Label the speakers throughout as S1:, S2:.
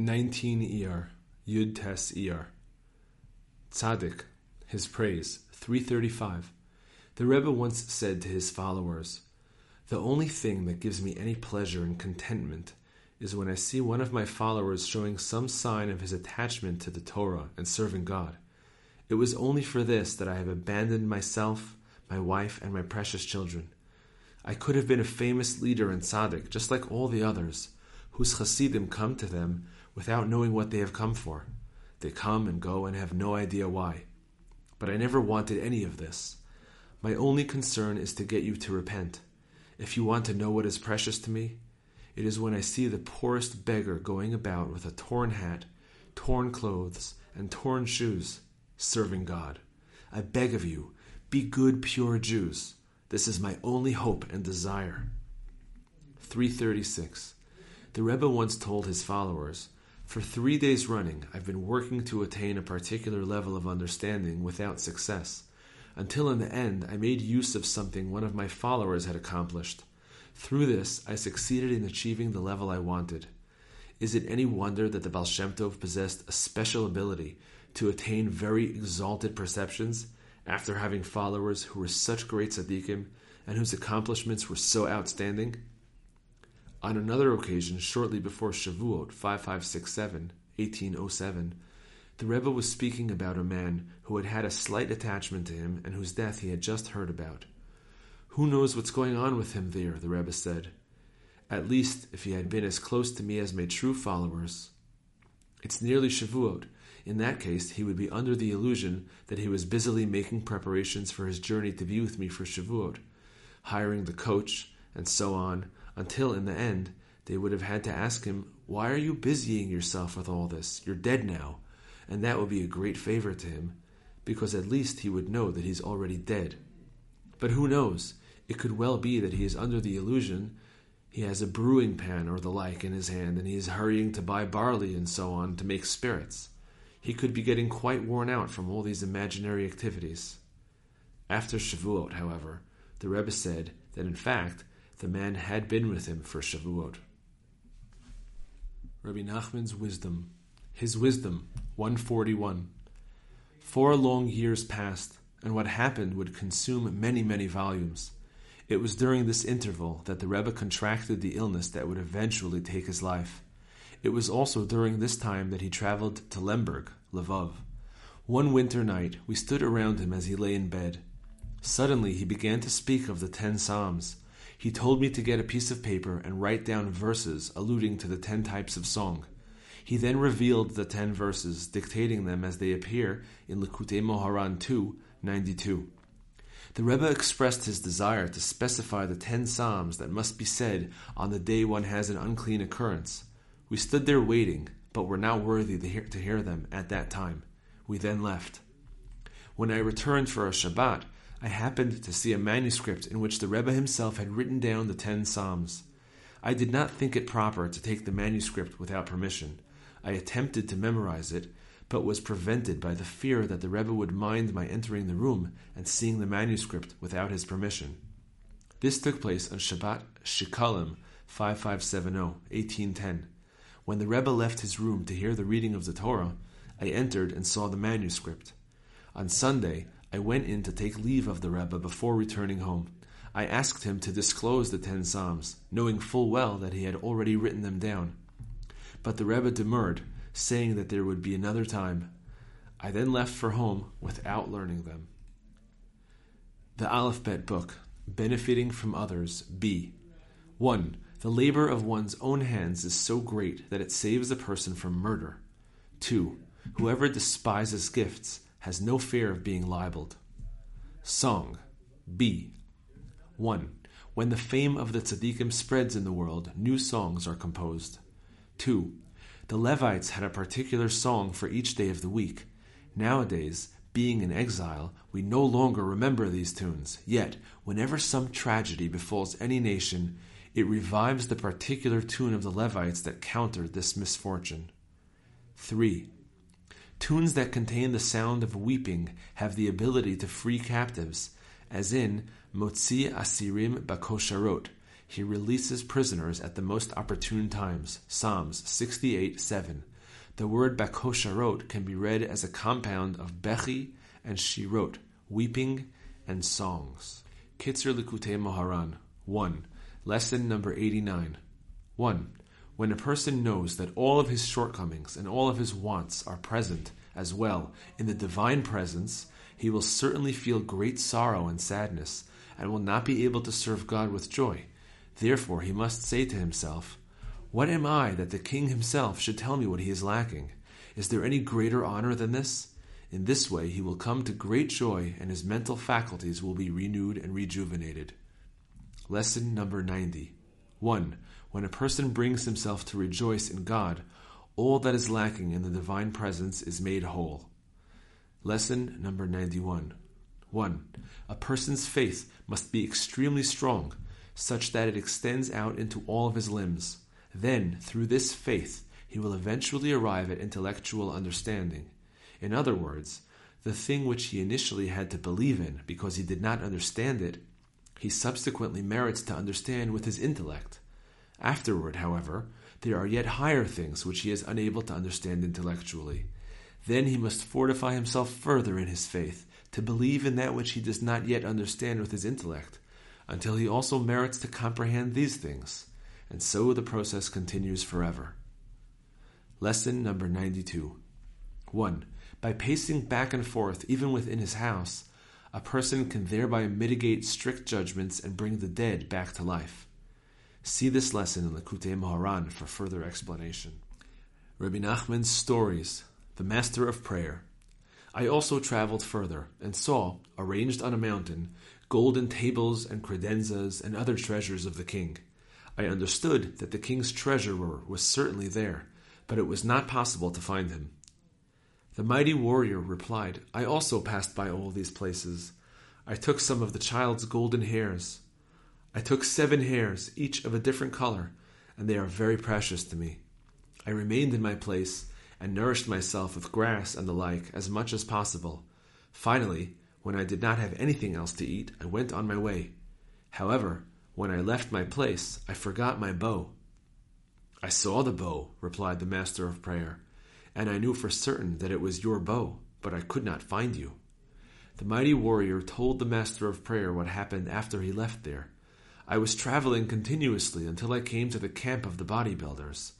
S1: 19 ER, Yud Tes ER. Tzaddik, his praise, 335. The Rebbe once said to his followers, The only thing that gives me any pleasure and contentment is when I see one of my followers showing some sign of his attachment to the Torah and serving God. It was only for this that I have abandoned myself, my wife, and my precious children. I could have been a famous leader and tzaddik, just like all the others, whose chassidim come to them without knowing what they have come for. They come and go and have no idea why. But I never wanted any of this. My only concern is to get you to repent. If you want to know what is precious to me, it is when I see the poorest beggar going about with a torn hat, torn clothes, and torn shoes, serving God. I beg of you, be good, pure Jews. This is my only hope and desire. 336. The Rebbe once told his followers for three days running, I've been working to attain a particular level of understanding without success, until in the end I made use of something one of my followers had accomplished. Through this, I succeeded in achieving the level I wanted. Is it any wonder that the Baal Shem Tov possessed a special ability to attain very exalted perceptions after having followers who were such great tzaddikim and whose accomplishments were so outstanding? On another occasion, shortly before Shavuot 5567, 1807, the Rebbe was speaking about a man who had had a slight attachment to him and whose death he had just heard about. Who knows what's going on with him there, the Rebbe said. At least, if he had been as close to me as my true followers. It's nearly Shavuot. In that case, he would be under the illusion that he was busily making preparations for his journey to be with me for Shavuot, hiring the coach, and so on, until in the end they would have had to ask him, Why are you busying yourself with all this? You're dead now. And that would be a great favor to him, because at least he would know that he's already dead. But who knows? It could well be that he is under the illusion he has a brewing pan or the like in his hand, and he is hurrying to buy barley and so on to make spirits. He could be getting quite worn out from all these imaginary activities. After Shavuot, however, the Rebbe said that in fact the man had been with him for Shavuot. Rabbi Nachman's wisdom, his wisdom, 141. Four long years passed, and what happened would consume many, many volumes. It was during this interval that the Rebbe contracted the illness that would eventually take his life. It was also during this time that he traveled to Lemberg, Lvov. One winter night, we stood around him as he lay in bed. Suddenly, he began to speak of the ten Psalms, he told me to get a piece of paper and write down verses alluding to the ten types of song. He then revealed the ten verses, dictating them as they appear in Likutei Moharan 2, 92. The Rebbe expressed his desire to specify the ten psalms that must be said on the day one has an unclean occurrence. We stood there waiting, but were not worthy to hear, to hear them at that time. We then left. When I returned for a Shabbat, I happened to see a manuscript in which the Rebbe himself had written down the ten Psalms. I did not think it proper to take the manuscript without permission. I attempted to memorize it, but was prevented by the fear that the Rebbe would mind my entering the room and seeing the manuscript without his permission. This took place on Shabbat Shekalim 5570, 1810. When the Rebbe left his room to hear the reading of the Torah, I entered and saw the manuscript. On Sunday, I went in to take leave of the Rebbe before returning home. I asked him to disclose the ten Psalms, knowing full well that he had already written them down. But the Rebbe demurred, saying that there would be another time. I then left for home without learning them. The Aleph Bet Book, Benefiting from Others, B. 1. The labor of one's own hands is so great that it saves a person from murder. 2. Whoever despises gifts has no fear of being libeled. Song B. 1. When the fame of the tzaddikim spreads in the world, new songs are composed. 2. The Levites had a particular song for each day of the week. Nowadays, being in exile, we no longer remember these tunes. Yet, whenever some tragedy befalls any nation, it revives the particular tune of the Levites that countered this misfortune. 3. Tunes that contain the sound of weeping have the ability to free captives, as in Motzi Asirim Bakosharot, He releases prisoners at the most opportune times. Psalms 68 7. The word bakosharot can be read as a compound of bechi and shirot, weeping and songs. Kitzur Likutei Moharan 1. Lesson number 89. 1. When a person knows that all of his shortcomings and all of his wants are present as well in the divine presence, he will certainly feel great sorrow and sadness, and will not be able to serve God with joy. Therefore, he must say to himself, What am I that the king himself should tell me what he is lacking? Is there any greater honor than this? In this way, he will come to great joy, and his mental faculties will be renewed and rejuvenated. Lesson number 90. 1. When a person brings himself to rejoice in God, all that is lacking in the divine presence is made whole. Lesson number 91. 1. A person's faith must be extremely strong, such that it extends out into all of his limbs. Then, through this faith, he will eventually arrive at intellectual understanding. In other words, the thing which he initially had to believe in because he did not understand it, he subsequently merits to understand with his intellect. Afterward, however, there are yet higher things which he is unable to understand intellectually. Then he must fortify himself further in his faith, to believe in that which he does not yet understand with his intellect, until he also merits to comprehend these things, and so the process continues forever. Lesson number 92 1. By pacing back and forth, even within his house, a person can thereby mitigate strict judgments and bring the dead back to life. See this lesson in Likutei Moharan for further explanation. Rabbi Nachman's stories, the master of prayer. I also traveled further and saw, arranged on a mountain, golden tables and credenzas and other treasures of the king. I understood that the king's treasurer was certainly there, but it was not possible to find him. The mighty warrior replied, I also passed by all these places. I took some of the child's golden hairs. I took seven hairs, each of a different color, and they are very precious to me. I remained in my place and nourished myself with grass and the like as much as possible. Finally, when I did not have anything else to eat, I went on my way. However, when I left my place, I forgot my bow. I saw the bow, replied the master of prayer, and I knew for certain that it was your bow, but I could not find you. The mighty warrior told the master of prayer what happened after he left there. I was traveling continuously until I came to the camp of the bodybuilders.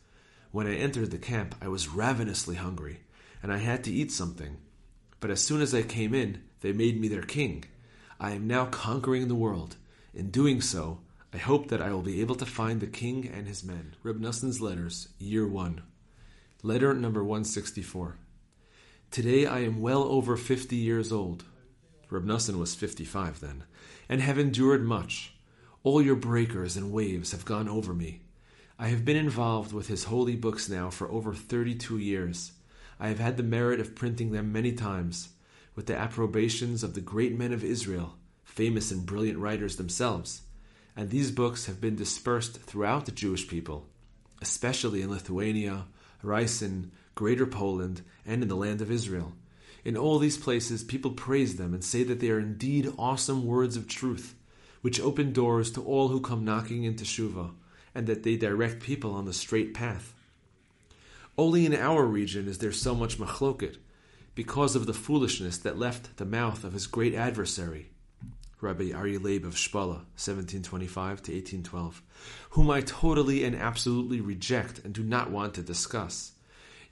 S1: When I entered the camp, I was ravenously hungry, and I had to eat something. But as soon as I came in, they made me their king. I am now conquering the world. In doing so, I hope that I will be able to find the king and his men. Reb Noson's Letters, Year 1. Letter number 164. Today I am well over fifty years old. Reb was fifty-five then, and have endured much. All your breakers and waves have gone over me. I have been involved with his holy books now for over 32 years. I have had the merit of printing them many times, with the approbations of the great men of Israel, famous and brilliant writers themselves, and these books have been dispersed throughout the Jewish people, especially in Lithuania, Rysin, Greater Poland, and in the land of Israel. In all these places, people praise them and say that they are indeed awesome words of truth which open doors to all who come knocking into Shuva, and that they direct people on the straight path. Only in our region is there so much machloket, because of the foolishness that left the mouth of his great adversary, Rabbi Aryeh Leib of Shpola, 1725 to 1812, whom I totally and absolutely reject and do not want to discuss.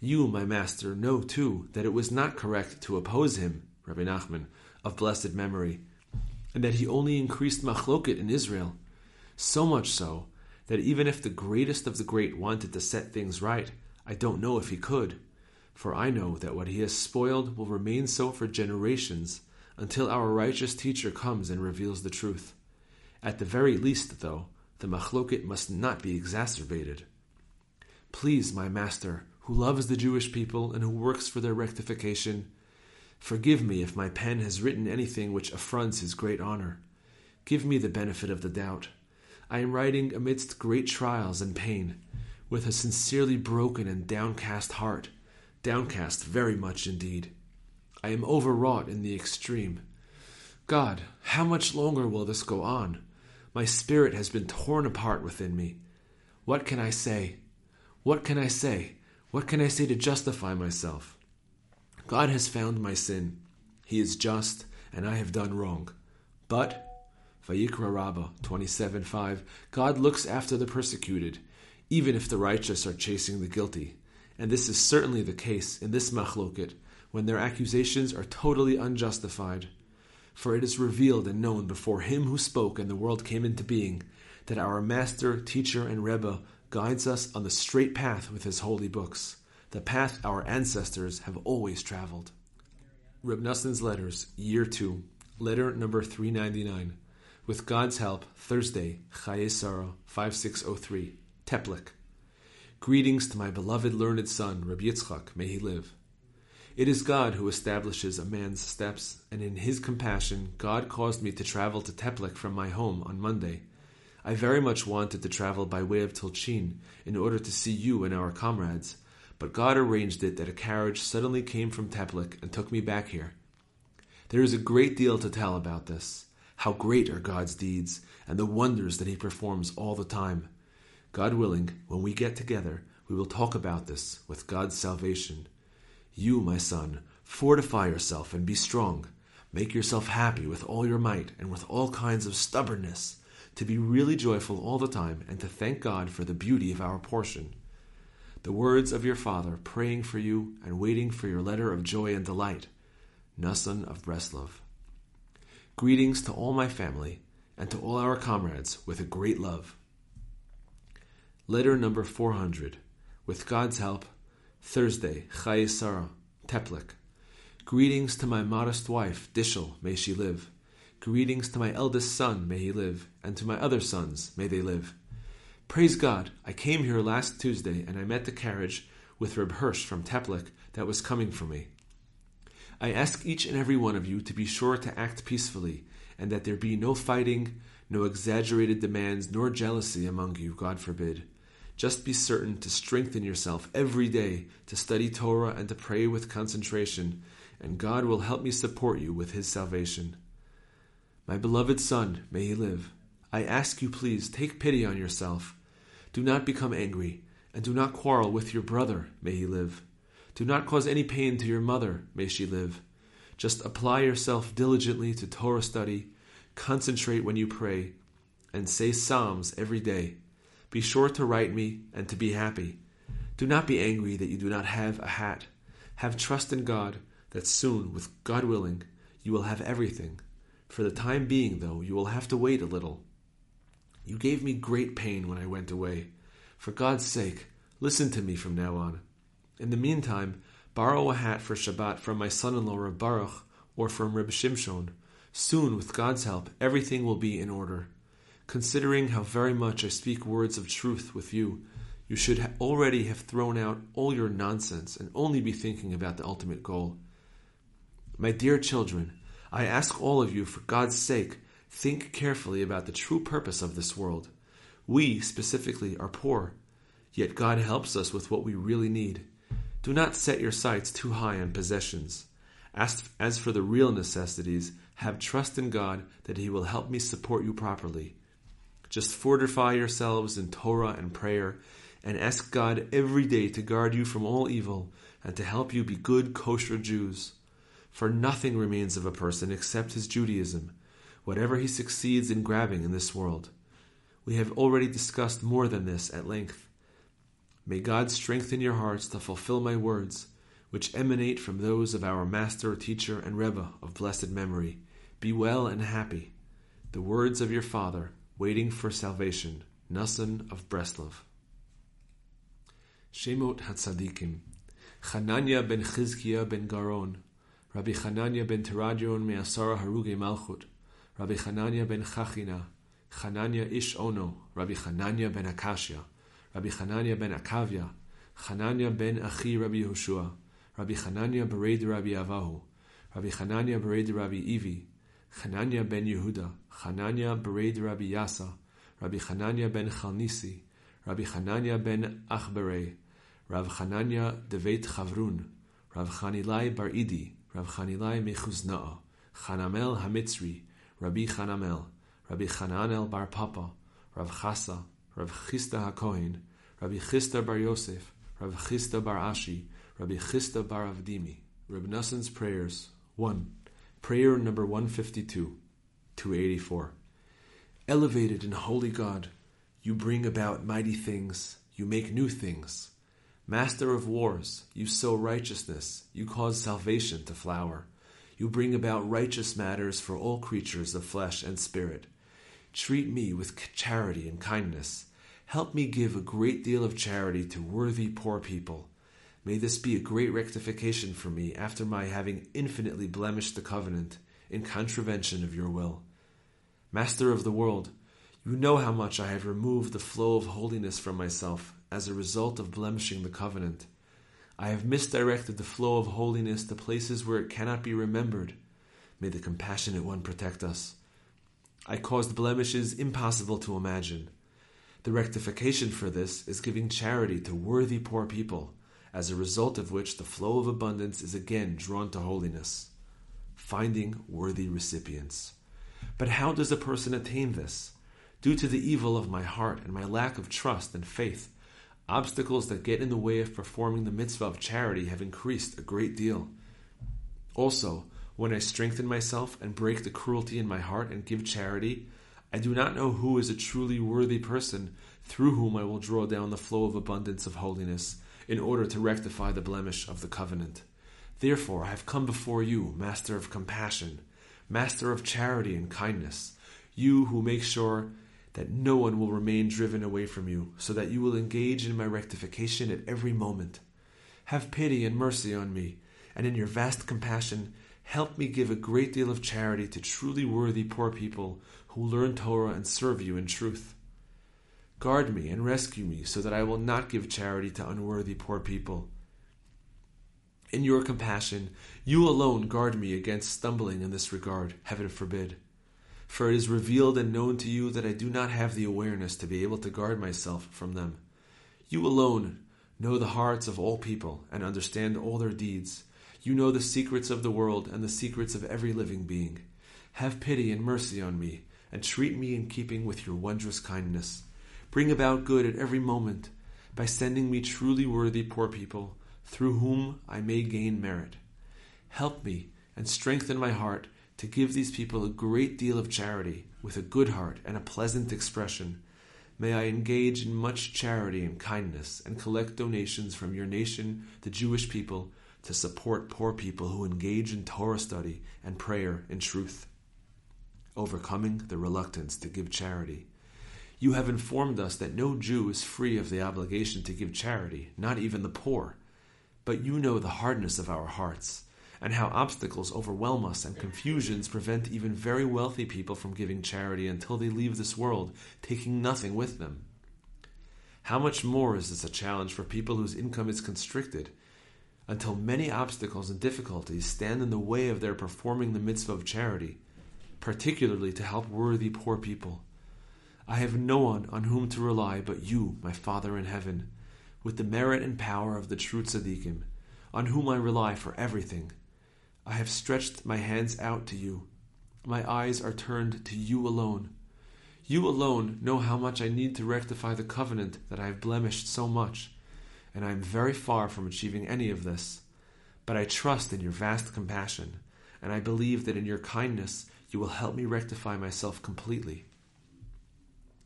S1: You, my master, know too that it was not correct to oppose him, Rabbi Nachman, of blessed memory, and that he only increased machloket in Israel. So much so that even if the greatest of the great wanted to set things right, I don't know if he could. For I know that what he has spoiled will remain so for generations until our righteous teacher comes and reveals the truth. At the very least, though, the machloket must not be exacerbated. Please, my master, who loves the Jewish people and who works for their rectification, Forgive me if my pen has written anything which affronts his great honor. Give me the benefit of the doubt. I am writing amidst great trials and pain, with a sincerely broken and downcast heart, downcast very much indeed. I am overwrought in the extreme. God, how much longer will this go on? My spirit has been torn apart within me. What can I say? What can I say? What can I say to justify myself? God has found my sin. He is just, and I have done wrong. But, Vayikra Rabbah 27.5, God looks after the persecuted, even if the righteous are chasing the guilty. And this is certainly the case in this machloket, when their accusations are totally unjustified. For it is revealed and known before him who spoke and the world came into being, that our master, teacher, and Rebbe guides us on the straight path with his holy books, the path our ancestors have always traveled. Reb Noson's Letters, Year 2, Letter number 399. With God's help, Thursday, Chaye Sarah, 5603, Teplik. Greetings to my beloved learned son, Reb Yitzchak, may he live. It is God who establishes a man's steps, and in his compassion, God caused me to travel to Teplik from my home on Monday. I very much wanted to travel by way of Tulchin in order to see you and our comrades, but God arranged it that a carriage suddenly came from Teplik and took me back here. There is a great deal to tell about this. How great are God's deeds, and the wonders that He performs all the time. God willing, when we get together, we will talk about this with God's salvation. You, my son, fortify yourself and be strong. Make yourself happy with all your might and with all kinds of stubbornness, to be really joyful all the time and to thank God for the beauty of our portion. The words of your father praying for you and waiting for your letter of joy and delight. Noson of Breslov. Greetings to all my family and to all our comrades with a great love. Letter number 400. With God's help, Thursday, Chaye Sarah, Teplik. Greetings to my modest wife, Dishel, may she live. Greetings to my eldest son, may he live, and to my other sons, may they live. Praise God, I came here last Tuesday and I met the carriage with Reb Hirsch from Teplik that was coming for me. I ask each and every one of you to be sure to act peacefully, and that there be no fighting, no exaggerated demands, nor jealousy among you, God forbid. Just be certain to strengthen yourself every day to study Torah and to pray with concentration, and God will help me support you with His salvation. My beloved son, may he live. I ask you, please, take pity on yourself. Do not become angry, and do not quarrel with your brother, may he live. Do not cause any pain to your mother, may she live. Just apply yourself diligently to Torah study, concentrate when you pray, and say Psalms every day. Be sure to write me and to be happy. Do not be angry that you do not have a hat. Have trust in God that soon, with God willing, you will have everything. For the time being, though, you will have to wait a little. You gave me great pain when I went away. For God's sake, listen to me from now on. In the meantime, borrow a hat for Shabbat from my son-in-law Reb Baruch or from Reb Shimshon. Soon, with God's help, everything will be in order. Considering how very much I speak words of truth with you, you should ha- already have thrown out all your nonsense and only be thinking about the ultimate goal. My dear children, I ask all of you, for God's sake, think carefully about the true purpose of this world. We, specifically, are poor, yet God helps us with what we really need. Do not set your sights too high on possessions. As, as for the real necessities, have trust in God that He will help me support you properly. Just fortify yourselves in Torah and prayer, and ask God every day to guard you from all evil and to help you be good kosher Jews. For nothing remains of a person except his Judaism, whatever he succeeds in grabbing in this world. We have already discussed more than this at length. May God strengthen your hearts to fulfill my words, which emanate from those of our master, teacher, and Rebbe of blessed memory. Be well and happy. The words of your father, waiting for salvation, Noson of Breslov. Shemot Hatzadikim, Chananya ben Chizkiah ben Garon, Rabbi Chananya ben Teradion me'asara haruge Malchut, Rabbi Chananya ben Chachina, Chananya ish Ono, Rabbi Chananya ben Akashia, Rabbi Chananya ben Akavia, Chananya ben Achi Rabbi Yehoshua, Rabbi Chananya bered Rabbi Avahu, Rabbi Chananya bered Rabbi Ivi, Chananya ben Yehuda, Chananya bered Rabbi Yasa, Rabbi Chananya ben Chalnisi, Rabbi Chananya ben Achberei, Rav Chananya devet Chavrun, Rav Chanilai bar Idi, Rav Chanilai mechuzna'a, Chanamel Hamitzri, Rabbi Chanamel, Rabbi Chananel bar Papa, Rav Chasa, Rav Chisda HaKohen, Rabbi Chisda bar Yosef, Rav Chisda bar Ashi, Rabbi Chisda bar Avdimi. Rabbi Nassan's prayers. 1. Prayer number 152, 284. Elevated and holy God, you bring about mighty things, you make new things. Master of wars, you sow righteousness, you cause salvation to flower. You bring about righteous matters for all creatures of flesh and spirit. Treat me with charity and kindness. Help me give a great deal of charity to worthy poor people. May this be a great rectification for me after my having infinitely blemished the covenant in contravention of your will. Master of the world, you know how much I have removed the flow of holiness from myself as a result of blemishing the covenant. I have misdirected the flow of holiness to places where it cannot be remembered. May the compassionate one protect us. I caused blemishes impossible to imagine. The rectification for this is giving charity to worthy poor people, as a result of which the flow of abundance is again drawn to holiness. Finding worthy recipients. But how does a person attain this? Due to the evil of my heart and my lack of trust and faith, obstacles that get in the way of performing the mitzvah of charity have increased a great deal. Also, when I strengthen myself and break the cruelty in my heart and give charity, I do not know who is a truly worthy person through whom I will draw down the flow of abundance of holiness in order to rectify the blemish of the covenant. Therefore, I have come before you, Master of compassion, Master of charity and kindness, you who make sure that no one will remain driven away from you, so that you will engage in my rectification at every moment. Have pity and mercy on me, and in your vast compassion, Help me give a great deal of charity to truly worthy poor people who learn Torah and serve you in truth. Guard me and rescue me so that I will not give charity to unworthy poor people. In your compassion, you alone guard me against stumbling in this regard, heaven forbid. For it is revealed and known to you that I do not have the awareness to be able to guard myself from them. You alone know the hearts of all people and understand all their deeds. You know the secrets of the world and the secrets of every living being. Have pity and mercy on me, and treat me in keeping with your wondrous kindness. Bring about good at every moment by sending me truly worthy poor people, through whom I may gain merit. Help me and strengthen my heart to give these people a great deal of charity, with a good heart and a pleasant expression. May I engage in much charity and kindness, and collect donations from your nation, the Jewish people, to support poor people who engage in Torah study and prayer in truth, overcoming the reluctance to give charity. You have informed us that no Jew is free of the obligation to give charity, not even the poor. But you know the hardness of our hearts, and how obstacles overwhelm us and confusions prevent even very wealthy people from giving charity until they leave this world, taking nothing with them. How much more is this a challenge for people whose income is constricted until many obstacles and difficulties stand in the way of their performing the mitzvah of charity, particularly to help worthy poor people. I have no one on whom to rely but you, my Father in heaven, with the merit and power of the true tzaddikim, on whom I rely for everything. I have stretched my hands out to you. My eyes are turned to you alone. You alone know how much I need to rectify the covenant that I have blemished so much and I am very far from achieving any of this. But I trust in your vast compassion, and I believe that in your kindness you will help me rectify myself completely.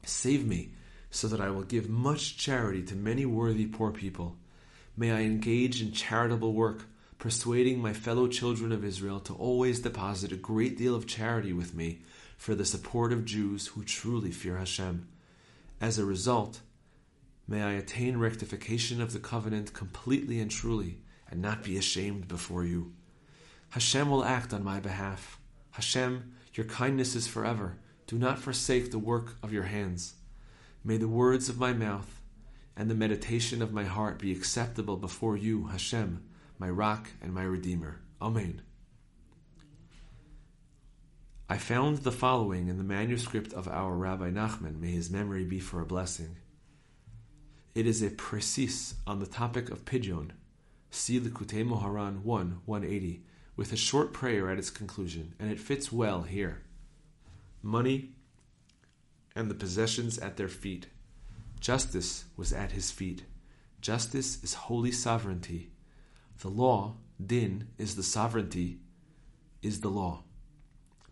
S1: Save me, so that I will give much charity to many worthy poor people. May I engage in charitable work, persuading my fellow children of Israel to always deposit a great deal of charity with me for the support of Jews who truly fear Hashem. As a result, May I attain rectification of the covenant completely and truly, and not be ashamed before you. Hashem will act on my behalf. Hashem, your kindness is forever. Do not forsake the work of your hands. May the words of my mouth and the meditation of my heart be acceptable before you, Hashem, my rock and my redeemer. Amen. I found the following in the manuscript of our Rabbi Nachman, may his memory be for a blessing. It is a precis on the topic of pidyon. See Likutei Moharan 1 180 with a short prayer at its conclusion, and it fits well here. Money and the possessions at their feet. Justice was at his feet. Justice is holy sovereignty. The law, din, is the sovereignty, is the law.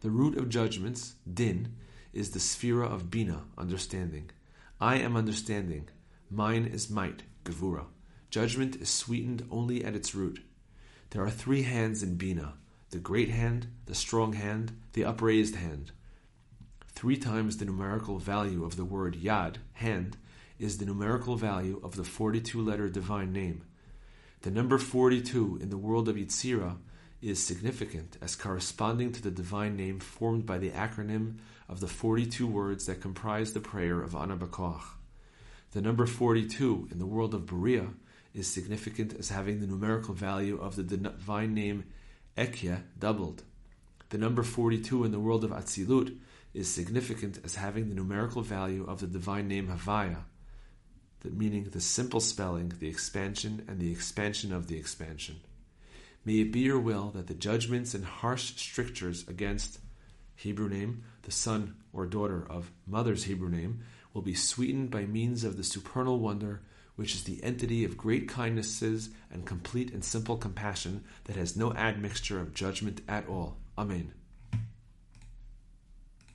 S1: The root of judgments, din, is the sefira of bina, understanding. I am understanding. Mine is might, gevura. Judgment is sweetened only at its root. There are three hands in bina the great hand, the strong hand, the upraised hand. Three times the numerical value of the word yad, hand, is the numerical value of the 42 letter divine name. The number 42 in the world of Yitzira is significant as corresponding to the divine name formed by the acronym of the 42 words that comprise the prayer of Ana B'Koach. The number 42 in the world of Beriah is significant as having the numerical value of the divine name Ekya doubled. The number 42 in the world of Atzilut is significant as having the numerical value of the divine name Havaya, meaning the simple spelling, the expansion, and the expansion of the expansion. May it be your will that the judgments and harsh strictures against Hebrew name, the son or daughter of mother's Hebrew name, will be sweetened by means of the supernal wonder, which is the entity of great kindnesses and complete and simple compassion that has no admixture of judgment at all. Amen.